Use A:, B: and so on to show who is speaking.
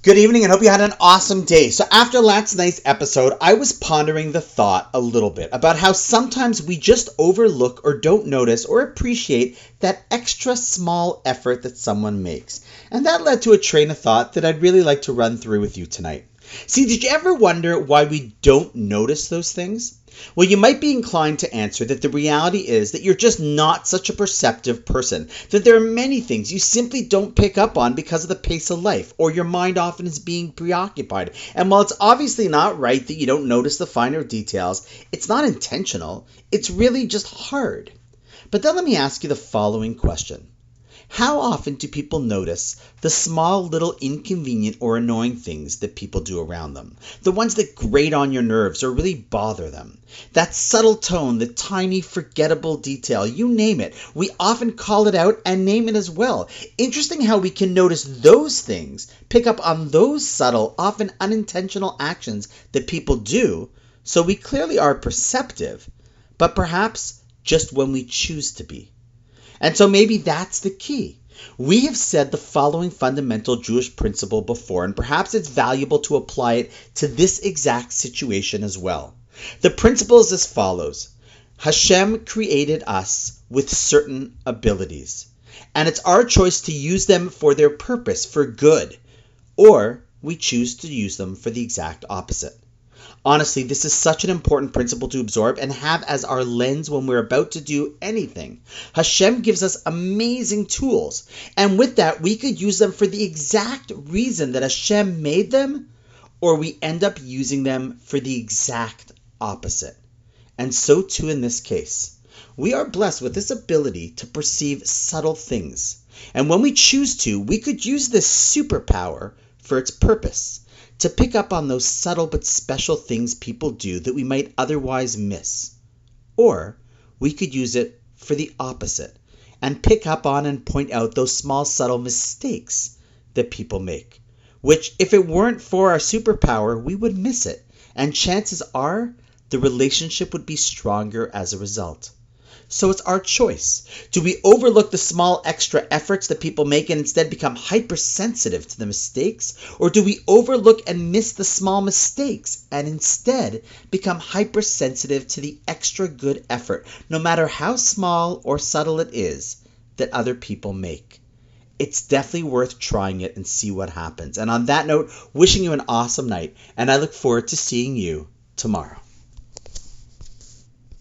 A: Good evening and hope you had an awesome day. So, after last night's episode, I was pondering the thought a little bit about how sometimes we just overlook or don't notice or appreciate that extra small effort that someone makes. And that led to a train of thought that I'd really like to run through with you tonight. See, did you ever wonder why we don't notice those things? Well, you might be inclined to answer that the reality is that you're just not such a perceptive person, that there are many things you simply don't pick up on because of the pace of life, or your mind often is being preoccupied. And while it's obviously not right that you don't notice the finer details, it's not intentional, it's really just hard. But then let me ask you the following question how often do people notice the small little inconvenient or annoying things that people do around them? The ones that grate on your nerves or really bother them? That subtle tone, the tiny forgettable detail, you name it. We often call it out and name it as well. Interesting how we can notice those things, pick up on those subtle, often unintentional actions that people do, so we clearly are perceptive, but perhaps just when we choose to be. And so maybe that's the key. We have said the following fundamental Jewish principle before, and perhaps it's valuable to apply it to this exact situation as well. The principle is as follows Hashem created us with certain abilities, and it's our choice to use them for their purpose, for good, or we choose to use them for the exact opposite. Honestly, this is such an important principle to absorb and have as our lens when we're about to do anything. Hashem gives us amazing tools, and with that, we could use them for the exact reason that Hashem made them, or we end up using them for the exact opposite. And so too in this case. We are blessed with this ability to perceive subtle things. And when we choose to, we could use this superpower for its purpose to pick up on those subtle but special things people do that we might otherwise miss. Or we could use it for the opposite and pick up on and point out those small, subtle mistakes that people make, which, if it weren't for our superpower, we would miss it. And chances are the relationship would be stronger as a result. So it's our choice. Do we overlook the small extra efforts that people make and instead become hypersensitive to the mistakes? Or do we overlook and miss the small mistakes and instead become hypersensitive to the extra good effort, no matter how small or subtle it is, that other people make? It's definitely worth trying it and see what happens. And on that note, wishing you an awesome night, and I look forward to seeing you tomorrow.